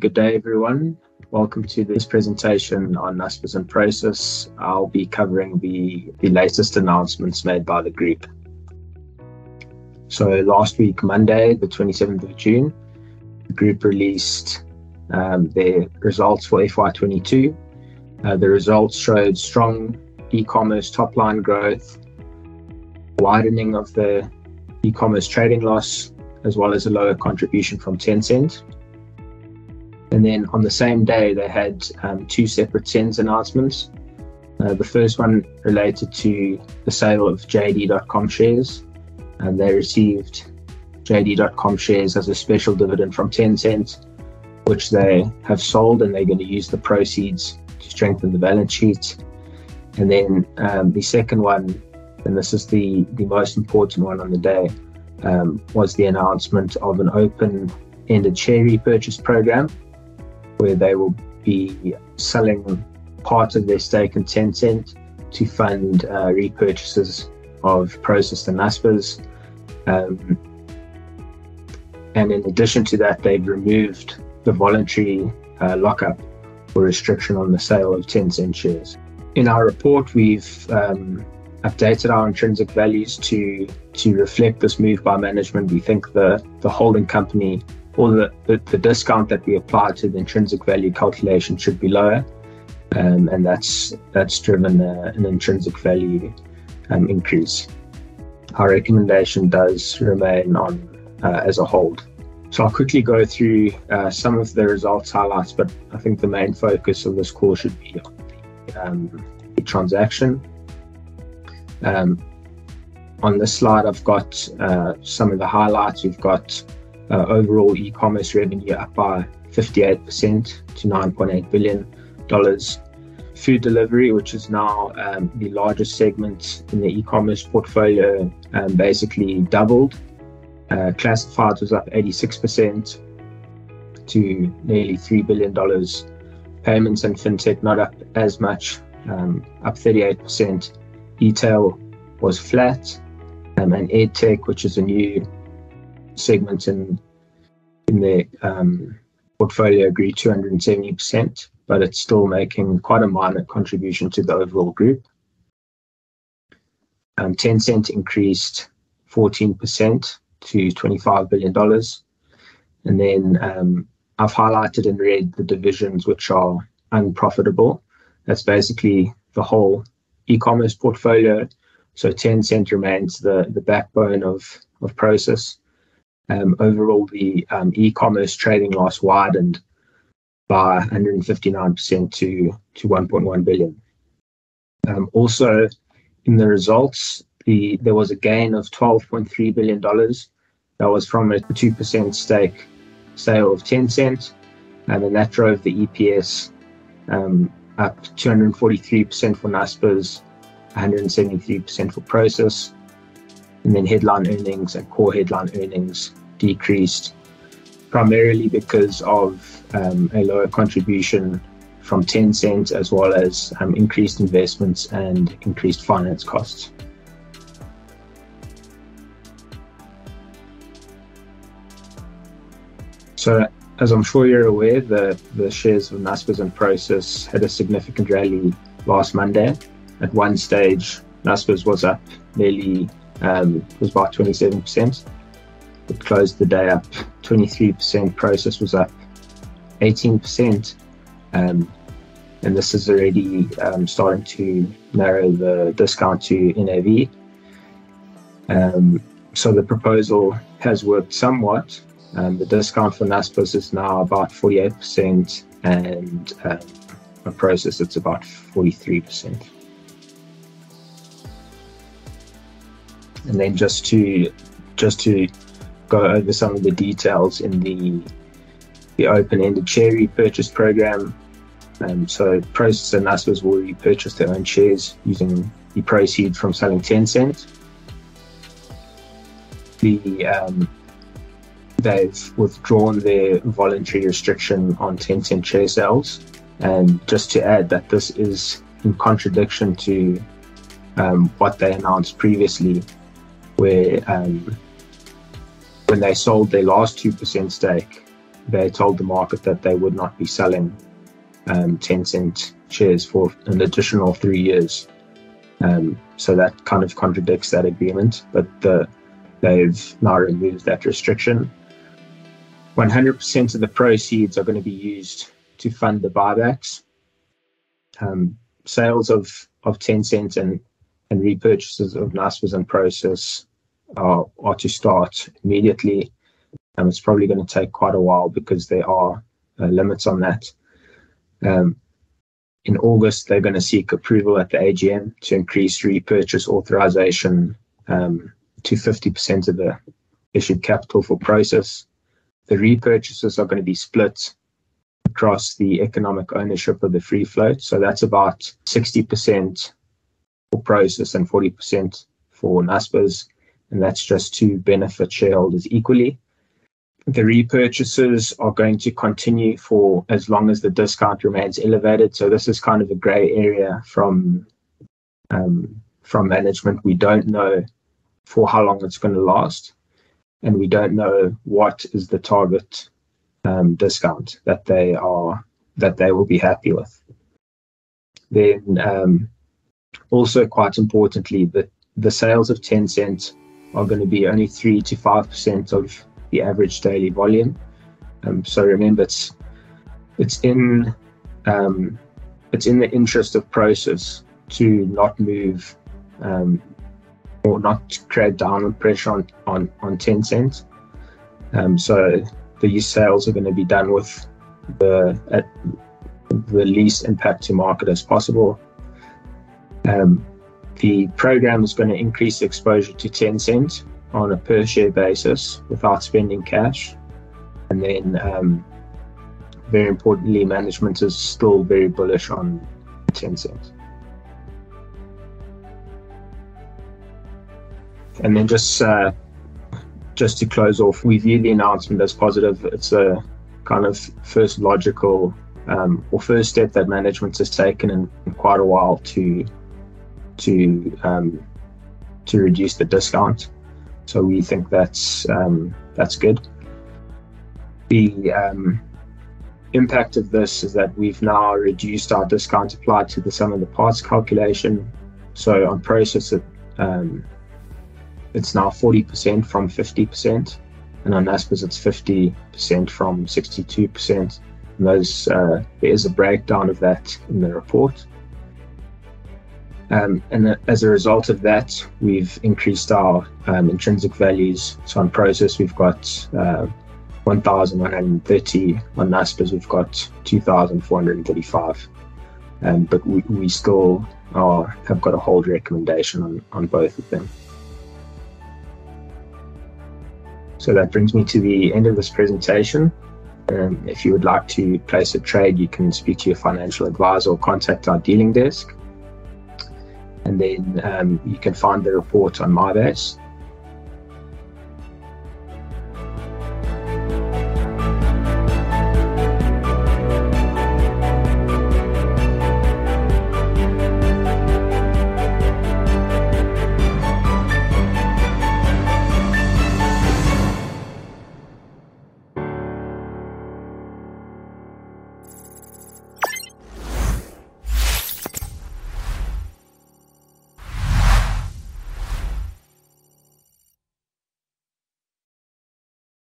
good day, everyone. Welcome to this presentation on Naspers and Prosus. I'll be covering the, the latest announcements made by the group. So, last week, Monday, the 27th of June, the group released um, their results for FY22. Uh, the results showed strong e commerce top line growth, widening of the e commerce trading loss, as well as a lower contribution from Tencent. And then on the same day, they had um, two separate SENS announcements. Uh, the first one related to the sale of JD.com shares, and they received JD.com shares as a special dividend from Tencent, which they have sold, and they're going to use the proceeds to strengthen the balance sheet. And then um, the second one, and this is the, the most important one on the day, um, was the announcement of an open ended share repurchase program where they will be selling part of their stake in Tencent to fund uh, repurchases of Prosus and Naspers. Um, and in addition to that, they've removed the voluntary uh, lockup or restriction on the sale of Tencent shares. In our report, we've um, updated our intrinsic values to to reflect this move by management. We think the the holding company or the, the, the discount that we apply to the intrinsic value calculation should be lower, um, and that's that's driven uh, an intrinsic value um, increase. Our recommendation does remain on uh, as a hold. So I'll quickly go through uh, some of the results highlights, but I think the main focus of this call should be on the, um, the transaction. Um, on this slide, I've got uh, some of the highlights. We've got uh, overall e-commerce revenue up by 58% to 9.8 billion dollars. Food delivery, which is now um, the largest segment in the e-commerce portfolio, um, basically doubled. Uh, was up 86% to nearly $3 billion. Payments and fintech not up as much, um, up 38%. E-tail was flat. Um, and EdTech, which is a new segment in in the um, portfolio grew 270%, but it's still making quite a minor contribution to the overall group. Um, Tencent increased 14% to $25 billion. And then um, I've highlighted in red the divisions which are unprofitable. That's basically the whole e commerce portfolio. So Tencent remains the, the backbone of, of Prosus. Um, overall, the um, e-commerce trading loss widened by 159% to, to 1.1 billion. Um, also, in the results, the there was a gain of 12.3 billion dollars. That was from a 2% stake sale of Tencent, and that drove the EPS up 243% for Naspers, 173% for Prosus, and then headline earnings and core headline earnings decreased primarily because of um, a lower contribution from Tencent as well as um, increased investments and increased finance costs. So, as I'm sure you're aware, the, the shares of Naspers and Prosus had a significant rally last Monday. At one stage, Naspers was up nearly, um, was about 27%. Closed the day up 23%. Prosus was up 18%. Um, and this is already um, starting to narrow the discount to NAV. Um, so the proposal has worked somewhat. Um, the discount for Naspers is now about 48%, and um, a Prosus it's about 43%. And then just to just to go over some of the details in the the open-ended share repurchase program. Um, so Prosus and Naspers will repurchase their own shares using the proceeds from selling Tencent. The um, they've withdrawn their voluntary restriction on Tencent share sales, and just to add that this is in contradiction to um, what they announced previously, where um, when they sold their last 2% stake, they told the market that they would not be selling um, Tencent shares for an additional three years. Um, so that kind of contradicts that agreement, but the, they've now removed that restriction. 100% of the proceeds are going to be used to fund the buybacks. Um, sales of, of Tencent and, and repurchases of Naspers and Prosus are, are to start immediately. Um, it's probably going to take quite a while because there are uh, limits on that. Um, in August, they're going to seek approval at the AGM to increase repurchase authorization um, to 50% of the issued capital for Prosus. The repurchases are going to be split across the economic ownership of the free float. So that's about 60% for Prosus and 40% for Naspers. And that's just to benefit shareholders equally. The repurchases are going to continue for as long as the discount remains elevated. So this is kind of a grey area from um, from management. We don't know for how long it's going to last, and we don't know what is the target um, discount that they are that they will be happy with. Then um, also quite importantly, the the sales of Tencent are going to be only three to five percent of the average daily volume. Um, so remember, it's it's in um, it's in the interest of Prosus to not move um, or not create downward pressure on on on Tencent. Um, so these sales are going to be done with the the least impact to market as possible. Um, the program is going to increase exposure to Tencent on a per share basis without spending cash. And then, um, very importantly, management is still very bullish on Tencent. And then just uh, just to close off, we view the announcement as positive. It's a kind of first logical um, or first step that management has taken in quite a while to to um, to reduce the discount. So we think that's um, that's good. The um, impact of this is that we've now reduced our discount applied to the sum of the parts calculation. So on Prosus, it, um, it's now 40% from 50%, and on Naspers it's 50% from 62%. And those uh, there is a breakdown of that in the report. Um, and as a result of that, we've increased our um, intrinsic values. So on Prosus, we've got uh, 1,130. On Naspers, we've got 2,435. Um, but we, we still are, have got a hold recommendation on, on both of them. So that brings me to the end of this presentation. Um, if you would like to place a trade, you can speak to your financial advisor or contact our dealing desk and then um, you can find the report on MyBase.